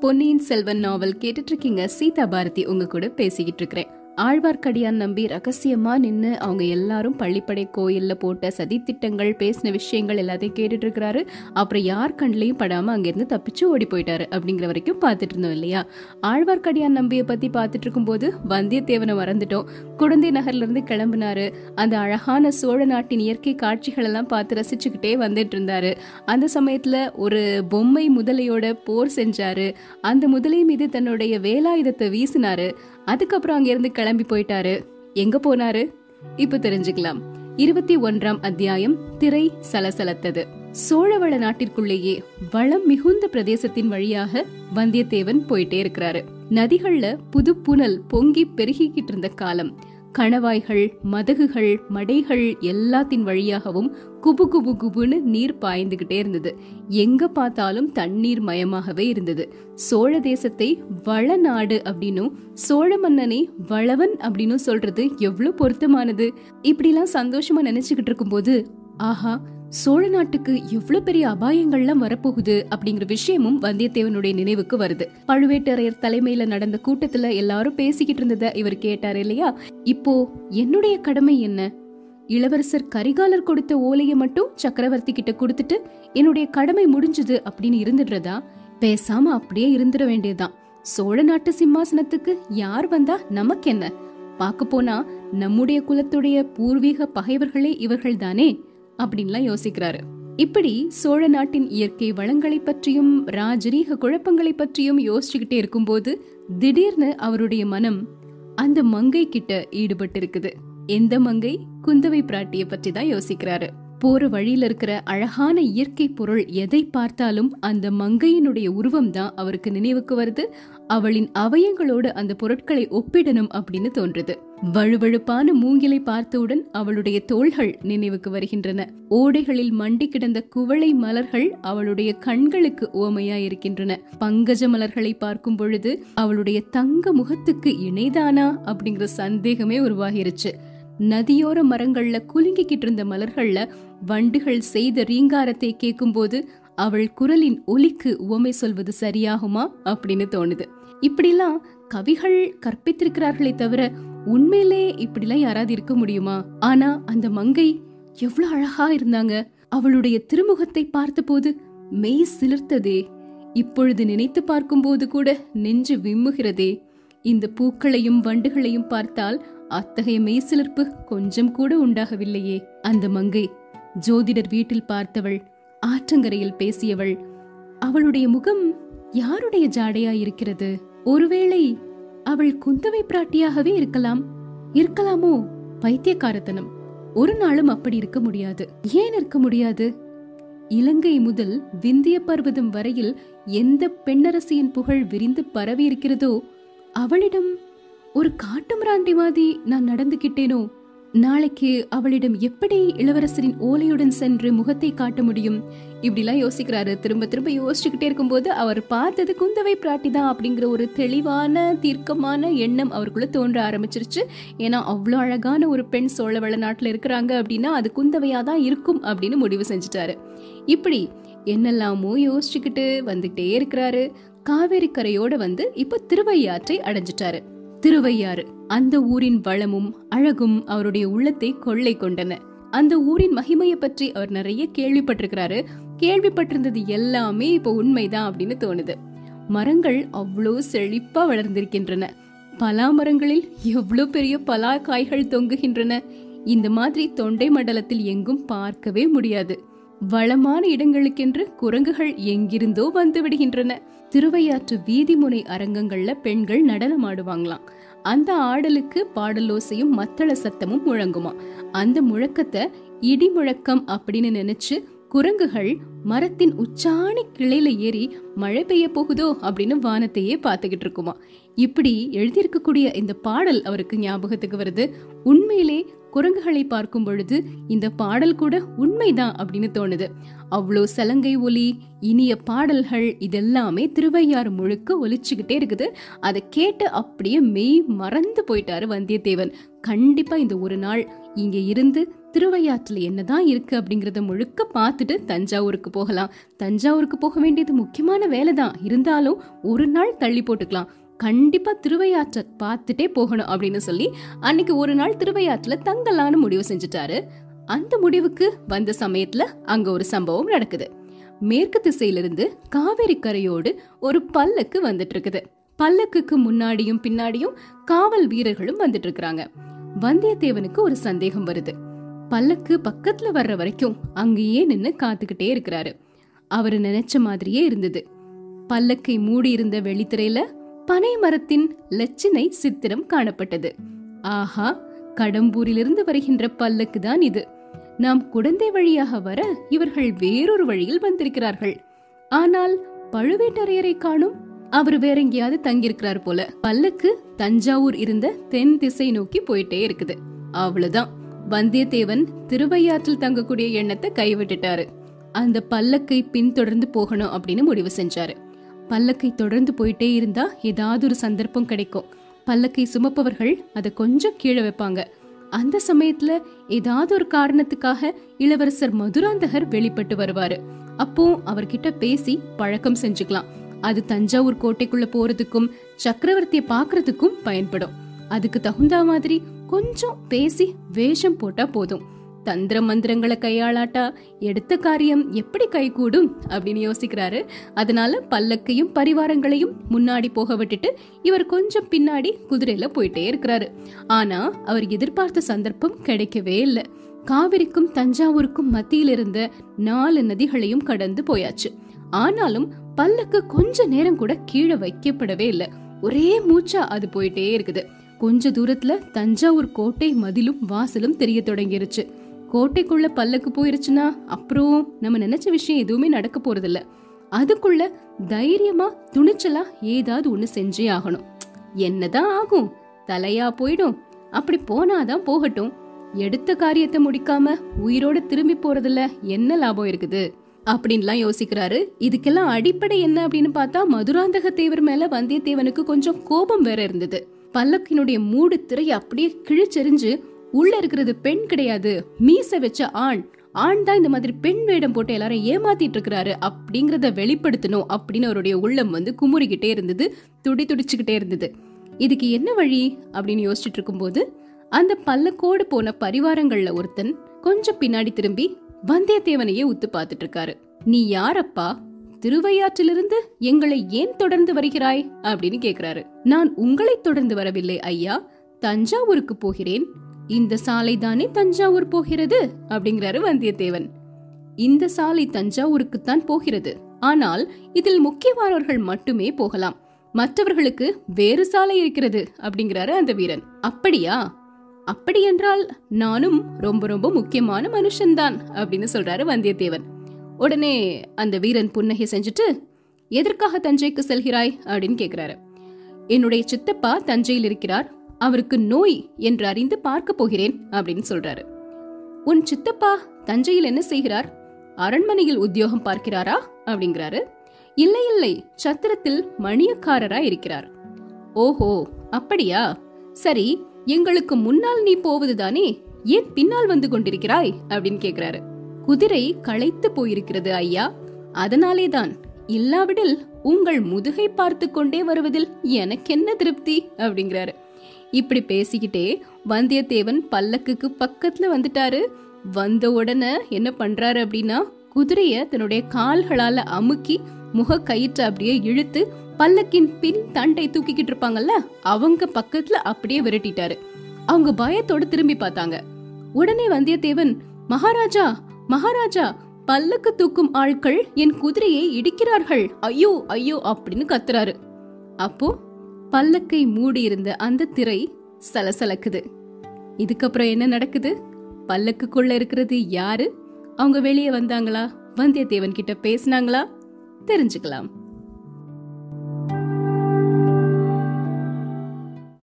பொன்னியின் செல்வன் நாவல் கேட்டுட்டு இருக்கீங்க சீதா பாரதி உங்க கூட பேசிக்கிட்டு இருக்கிறேன் ஆழ்வார்க்கடியான் நம்பி ரகசியமா நின்று அவங்க எல்லாரும் பள்ளிப்படை கோயில்ல போட்ட சதித்திட்டங்கள் பேசின விஷயங்கள் எல்லாத்தையும் கேட்டுட்டு இருக்கிறாரு அப்புறம் யார் கண்ணிலையும் படாம அங்கிருந்து தப்பிச்சு ஓடி போயிட்டாரு அப்படிங்கிற வரைக்கும் பார்த்துட்டு இருந்தோம் இல்லையா? ஆழ்வார்க்கடியான் நம்பியை பத்தி பார்த்துட்டு இருக்கும்போது வந்தியத்தேவனை மறந்துட்டோம். குழந்தை நகர்ல இருந்து கிளம்பினாரு. அந்த அழகான சோழ நாட்டின் இயற்கை காட்சிகள் எல்லாம் பார்த்து ரசிச்சுக்கிட்டே வந்துட்டு இருந்தாரு. அந்த சமயத்துல ஒரு பொம்மை முதலையோட போர் செஞ்சாரு. அந்த முதலை மீது தன்னுடைய வேலாயுதத்தை வீசினாரு. அதுக்கப்புறம் அங்கிருந்து கிளம்பி போயிட்டாரு. எங்க போனாரு? இப்ப தெரிஞ்சுக்கலாம். இருபத்தி ஒன்றாம் அத்தியாயம் திரை சலசலத்தது. சோழவள நாட்டிற்குள்ளேயே வளம் மிகுந்த பிரதேசத்தின் வழியாக வந்தியத்தேவன் போயிட்டே இருக்கிறாரு. நதிகள்ல புது புனல் பொங்கி பெருகிக்கிட்டு இருந்த காலம். கணவாய்கள் மதகுகள் மடைகள் எல்லாத்தின் வழியாகவும் குபு குபு குபுன்னு நீர் பாய்ந்துகிட்டே இருந்தது. எங்க பார்த்தாலும் தண்ணீர் மயமாகவே இருந்தது. சோழ தேசத்தை வளநாடு அப்படின்னும் சோழ மன்னனை வளவன் அப்படின்னு சொல்றது எவ்வளவு பொருத்தமானது? இப்படிலாம் சந்தோஷமா நினைச்சுக்கிட்டு இருக்கும்போது ஆஹா சோழ நாட்டுக்கு எவ்வளவு பெரிய அபாயங்கள்லாம் வரப்போகுது அப்படிங்கிற விஷயமும் வந்தியத்தேவனுடைய நினைவுக்கு வருது. பழுவேட்டரையர் தலைமையில நடந்த கூட்டத்துல எல்லாரும் பேசிக்கிட்டு இருந்தத இவர் கேட்டாரு இல்லையா? இப்போ என்னுடைய கடமை என்ன? இளவரசர் கரிகாலர் கொடுத்த ஓலையை மட்டும் சக்கரவர்த்தி கிட்ட கொடுத்துட்டு என்னுடைய கடமை முடிஞ்சது அப்படின்னு இருந்துடுறதா? பேசாம அப்படியே இருந்துட வேண்டியதுதான். சோழ நாட்டு சிம்மாசனத்துக்கு யார் வந்தா நமக்கு என்ன பார்க்க போனா நம்முடைய குலத்துடைய பூர்வீக பகைவர்களே இவர்கள் தானே அப்படின்லாம் யோசிக்கிறாரு. இப்படி சோழ நாட்டின் இயற்கை வளங்களை பற்றியும் ராஜரீக குழப்பங்களை பற்றியும் யோசிச்சுக்கிட்டே இருக்கும்போது திடீர்னு அவருடைய மனம் அந்த மங்கை கிட்ட ஈடுபட்டு இருக்குது எந்த மங்கை? குந்தவை பிராட்டிய பற்றி தான் யோசிக்கிறாரு. போற வழியில இருக்கிற அழகான இயற்கை பொருள் எதை பார்த்தாலும் அந்த மங்கையினுடைய உருவம் தான் அவருக்கு நினைவுக்கு வருது. அவளின் அவயங்களோடு அந்த பொருட்களை ஒப்பிடணும் அப்படின்னு தோன்றுது. வழுவழுப்பான மூங்கிலை பார்த்தவுடன் அவளுடைய தோள்கள் நினைவுக்கு வருகின்றன. ஓடைகளில் மண்டி கிடந்த குவளை மலர்கள் அவளுடைய கண்களுக்கு இருக்கின்றன பங்கஜ மலர்களை பார்க்கும் பொழுது அவளுடைய தங்க முகத்துக்கு இணைதானா அப்படிங்கிற சந்தேகமே உருவாகிருச்சு. நதியோர மரங்கள்ல குலுங்கிக்கிட்டு இருந்த மலர்கள்ல வண்டுகள் செய்த ரீங்காரத்தை கேட்கும்போது அவள் குரலின் ஒலிக்கு உவமை சொல்வது சரியாகுமா அப்படின்னு தோணுது. இப்படிலாம் கவிகள் கற்பித்திருக்கிறார்களே தவிர உண்மையிலே இப்படிலாம் யாராவது இருக்க முடியுமா? ஆனா அந்த மங்கை எவ்வளவு அழகா இருந்தாங்க. அவளுடைய திருமுகத்தை பார்த்தபோது மெய் சிலிர்த்ததே. இப்பொழுது நினைத்து பார்க்கும்போது கூட நெஞ்சு விம்முகிறதே. இந்த பூக்களையும் வண்டுகளையும் பார்த்தால் அத்தகைய மெய் சிலிர்ப்பு கொஞ்சம் கூட உண்டாகவில்லையே. அந்த மங்கை ஜோதிடர் வீட்டில் பார்த்தவள் ஆற்றங்கரையில் பேசியவள். அவளுடைய முகம் யாருடைய ஜாடையா இருக்கிறது ஒருவேளை அவள் குந்தவை பிராட்டியாகவே இருக்கலாம். இருக்கலாமோ? பைத்தியக்காரத்தனம். ஒரு நாளும் அப்படி இருக்க முடியாது. ஏன் இருக்க முடியாது? இலங்கை முதல் விந்திய பர்வதம் வரையில் எந்த பெண்ணரசியின் புகழ் விரிந்து பரவி இருக்கிறதோ அவளிடம் ஒரு காட்டுமிராண்டிவாதி நான் நடந்துகிட்டேனோ? நாளைக்கு அவளிடம் எப்படி இளவரசரின் ஓலையுடன் சென்று முகத்தை காட்ட முடியும்? இப்படிலாம் யோசிக்கிறாரு. திரும்ப திரும்ப யோசிச்சுக்கிட்டே இருக்கும்போது அவர் பார்த்தது குந்தவை பிராட்டி தான் அப்படிங்கிற ஒரு தெளிவான தீர்க்கமான எண்ணம் அவருக்குள்ள தோன்ற ஆரம்பிச்சிருச்சு. ஏன்னா அவ்வளோ அழகான ஒரு பெண் சோழ நாட்டில் இருக்கிறாங்க அப்படின்னா அது குந்தவையா தான் இருக்கும் அப்படின்னு முடிவு செஞ்சுட்டாரு. இப்படி என்னெல்லாமோ யோசிச்சுக்கிட்டு வந்துகிட்டே இருக்கிறாரு. காவேரி கரையோட வந்து இப்போ திருவையாற்றை அடைஞ்சிட்டாரு. திருவையாறு. அந்த ஊரின் வளமும் அழகும் அவருடைய உள்ளத்தை கொள்ளை கொண்டன. அந்த ஊரின் மகிமையை பற்றி அவர் நிறைய கேள்விப்பட்டிருக்கிறாரு. கேள்விப்பட்டிருந்தது எல்லாமே இப்போ உண்மைதான் அப்படின்னு தோணுது. மரங்கள் அவ்வளோ செழிப்பா வளர்ந்திருக்கின்றன. பலா மரங்களில் எவ்வளோ பெரிய பலா காய்கள் தொங்குகின்றன. இந்த மாதிரி தொண்டை மண்டலத்தில் எங்கும் பார்க்கவே முடியாது. வளமான இடங்களுக்கென்று குரங்குகள் எங்கிருந்தோ வந்து விடுகின்றன. திருவையாற்று வீதிமுனை அரங்கங்கள்ல பெண்கள் நடனம் ஆடுவாங்களாம். அந்த ஆடலுக்கு பாடலோசையும் மத்தள சத்தமும் முழங்குமா. அந்த முழக்கத்தை இடி முழக்கம் அப்படின்னு நினைச்சு குரங்குகள் மரத்தின் உச்சாணி கிளையில ஏறி மழை பெய்ய போகுதோ அப்படின்னு வானத்தையே பார்த்துக்கிட்டு இருக்குமா. இப்படி எழுதியிருக்கக்கூடிய இந்த பாடல் அவருக்கு ஞாபகத்துக்கு வருது. உண்மையிலே குரங்குகளை பார்க்கும் பொழுது இந்த பாடல் கூட உண்மைதான் அப்படின்னு தோணுது. அவ்வளோ சலங்கை ஒலி இனிய பாடல்கள் இதெல்லாமே திருவையாறு முழுக்க ஒலிச்சுக்கிட்டே இருக்குது. அதை கேட்டு அப்படியே மெய் மறந்து போயிட்டாரு வந்தியத்தேவன். கண்டிப்பா இந்த ஒரு நாள் இங்க இருந்து திருவையாற்றுல என்னதான் இருக்கு அப்படிங்கறத முழுக்க பார்த்துட்டு தஞ்சாவூருக்கு போகலாம். தஞ்சாவூருக்கு போக வேண்டியது முக்கியமான வேலை தான் இருந்தாலும் ஒரு நாள் தள்ளி போட்டுக்கலாம். கண்டிப்பா திருவையாற்றை பார்த்துட்டே போகணும் அப்படின்னு சொல்லி அன்னைக்கு ஒரு நாள் திருவையாற்றுல தங்கலான்னு முடிவு செஞ்சுட்டாரு. அந்த முடிவுக்கு வந்த சமயத்துல அங்க ஒரு சம்பவம் நடக்குது. மேற்கு திசையிலிருந்து காவேரி கரையோடு ஒரு பல்லக்கு வந்துட்டு இருக்குது பல்லக்குக்கு முன்னாடியும் பின்னாடியும் காவல் வீரர்களும் வந்துட்டு இருக்கிறாங்க வந்தியத்தேவனுக்கு ஒரு சந்தேகம் வருது. பல்லக்கு பக்கத்துல வர்ற வரைக்கும் அங்கேயே நின்னு காத்துக்கிட்டே இருக்கிறாரு. அவரு நினைச்ச மாதிரியே இருந்தது. பல்லக்கை மூடி இருந்த வெளித்திரையில பனை மரத்தின் லட்சணை சித்திரம் காணப்பட்டது. ஆஹா கடம்பூரிலிருந்து வருகின்ற பல்லக்கு தான் இது. நாம் குடந்தை வழியாக வர இவர்கள் வேறொரு வழியில் வந்திருக்கிறார்கள். ஆனால் பழுவேட்டரையரை காணும்? அவர் வேற எங்கேயாவது தங்கியிருக்கிறார் போல. பல்லக்கு தஞ்சாவூர் இருந்த தென் திசை நோக்கி போயிட்டே இருக்குது. அவ்வளவுதான். வந்தியத்தேவன் திருவையாற்றில் தங்கக்கூடிய எண்ணத்தை கைவிட்டுட்டாரு. அந்த பல்லக்கை பின்தொடர்ந்து போகணும் அப்படின்னு முடிவு செஞ்சாரு. பல்லக்கை தொடர்ந்து போயிட்டே இருந்தா ஏதாவது ஒரு சந்தர்ப்பம் கிடைக்கும். பல்லக்கை சுமப்பவர்கள் அதை கொஞ்சம் கீழே வைப்பாங்க. அந்த சமயத்துல ஏதாவது ஒரு காரணத்துக்காக இளவரசர் மதுராந்தகர் வெளிப்பட்டு வருவாரு. அப்போ அவர்கிட்ட பேசி பழக்கம் செஞ்சுக்கலாம். அது தஞ்சாவூர் கோட்டைக்குள்ள போறதுக்கும் சக்கரவர்த்திய பாக்குறதுக்கும் பயன்படும். அதுக்கு தகுந்த மாதிரி கொஞ்சம் பேசி வேஷம் போட்டா போதும். தந்திர மந்திரங்களை கையாளாட்டா? எடுத்த காரியம் எப்படி கைகூடும்? அப்படின்னு யோசிக்கிறாரு. அதனால பல்லக்கையும் பரிவாரங்களையும் முன்னாடி போக விட்டுட்டு இவர் கொஞ்சம் பின்னாடி குதிரையில போயிட்டே இருக்கிறாரு. ஆனா அவர் எதிர்பார்த்த சந்தர்ப்பம் கிடைக்கவே இல்லை. காவிரிக்கும் தஞ்சாவூருக்கும் மத்தியில் இருந்த நாலு நதிகளையும் கடந்து போயாச்சு. ஆனாலும் பல்லக்கு கொஞ்ச நேரம் கூட கீழே வைக்கப்படவே இல்லை. ஒரே மூச்சா அது போயிட்டே இருக்குது. கொஞ்ச தூரத்துல தஞ்சாவூர் கோட்டை மதிலும் வாசலும் தெரிய தொடங்கிருச்சு. கோட்டைக்குள்ள பல்லக்கு போயிருச்சுன்னா அப்புறம் நம்ம நினைச்ச விஷயம் எதுவுமே நடக்க போறதில்ல. அதுக்குள்ள தைரியமா துணிச்சலா ஏதாவது ஒண்ணு செஞ்சே ஆகணும். என்னதான் ஆகும்? தலையா போயிடும். அப்படி போனாதான் போகட்டும். எடுத்த காரியத்தை முடிக்காம உயிரோட திரும்பி போறதுல என்ன லாபம் இருக்குது? அப்படின்லாம் யோசிக்கிறாரு. இதுக்கெல்லாம் அடிப்படை என்ன அப்படின்னு பார்த்தா மதுராந்தக தேவர் மேல வந்தியத்தேவனுக்கு கொஞ்சம் கோபம் வேற இருந்தது. பல்லக்கினுடைய மூடு திரை அப்படியே கிழிச்செறிஞ்சு உள்ள இருக்கிறது பெண் கிடையாது மீச வச்ச ஆண். ஆண் தான் இந்த மாதிரி பெண் வேடம் போட்டு எல்லாரும் ஏமாத்திட்டு இருக்கிறாரு. அப்படிங்கறத வெளிப்படுத்தணும் அப்படின்னு அவருடைய உள்ளம் வந்து குமுறிக்கிட்டே இருந்தது துடி துடிச்சுக்கிட்டே இருந்தது. இதுக்கு என்ன வழி? அப்படின்னு யோசிச்சுட்டு இருக்கும்போது அந்த பல்லக்கோடு போன பரிவாரங்கள்ல ஒருத்தன் கொஞ்சம் பின்னாடி திரும்பி வந்தியத்தேவனையே உத்து பார்த்துட்டு இருக்காரு. நீ யாரப்பா? திருவையாற்றிலிருந்து எங்களை ஏன் தொடர்ந்து வருகிறாய்? அப்படின்னு கேக்குறாரு. நான் உங்களை தொடர்ந்து வரவில்லை ஐயா. தஞ்சாவூருக்கு போகிறேன். இந்த சாலை தானே தஞ்சாவூர் போகிறது? அப்படிங்கிறாரு வந்தியத்தேவன். இந்த சாலை தஞ்சாவூருக்குத்தான் போகிறது. ஆனால் இதில் முக்கியமானவர்கள் மட்டுமே போகலாம். மற்றவர்களுக்கு வேறு சாலை இருக்கிறது அப்படிங்கிறாரு அந்த வீரன். அப்படியா? அப்படி என்றால் நானும் ரொம்ப ரொம்ப முக்கியமான மனுஷன்தான் அப்படின்னு சொல்றாரு வந்தியத்தேவன். உடனே அந்த வீரன் புன்னகை செஞ்சுட்டு எதற்காக தஞ்சைக்கு செல்கிறாய்? அப்படின்னு கேக்குறாரு. என்னுடைய சித்தப்பா தஞ்சையில் இருக்கிறார். அவருக்கு நோய் என்று அறிந்து பார்க்க போகிறேன் அப்படின்னு சொல்றாரு. உன் சித்தப்பா தஞ்சையில் என்ன செய்கிறார்? அரண்மனையில் உத்தியோகம் பார்க்கிறாரா? அப்படிங்கிறாரு. இல்லை இல்லை சத்திரத்தில் மணியக்காரரா இருக்கிறார். ஓஹோ அப்படியா? சரி எங்களுக்கு முன்னால் நீ போவதுதானே ஏன் பின்னால் வந்து கொண்டிருக்கிறாய்? அப்படின்னு கேக்குறாரு. குதிரை களைத்து போயிருக்கிறது ஐயா. அதனாலேதான். இல்லாவிடில் உங்கள் முதுகை பார்த்து கொண்டே வருவதில் எனக்கென்ன திருப்தி? அப்படிங்கிறாரு. இப்படி பேசிக்கிட்டே வந்தியத்தேவன் பல்லக்குக்கு பக்கத்துல வந்துட்டாரு. வந்த உடனே என்ன பண்றாரு அப்படின்னா குதிரைய தன்னுடைய கால்களால அமுக்கி முக கயிற்ற அப்படியே இழுத்து பல்லக்கின் பின் தண்டை தூக்கிக்கிட்டு இருப்பாங்கல்ல அவங்க பக்கத்துல அப்படியே விரட்டிட்டாரு. அவங்க பயத்தோட திரும்பி பார்த்தாங்க. உடனே வந்தியத்தேவன் மகாராஜா மகாராஜா பல்லக்கு தூக்கும் ஆட்கள் என் குதிரையை இடிக்கிறார்கள். ஐயோ ஐயோ அப்படின்னு கத்துறாரு. அப்போ பல்லக்கை மூடியிருந்த அந்த திரை சலசலக்குது. இதுக்கப்புறம் என்ன நடக்குது? பல்லக்குக்குள்ள இருக்கிறது யாரு? அவங்க வெளியே வந்தாங்களா? வந்தியத்தேவன் கிட்ட பேசினாங்களா? தெரிஞ்சுக்கலாம்.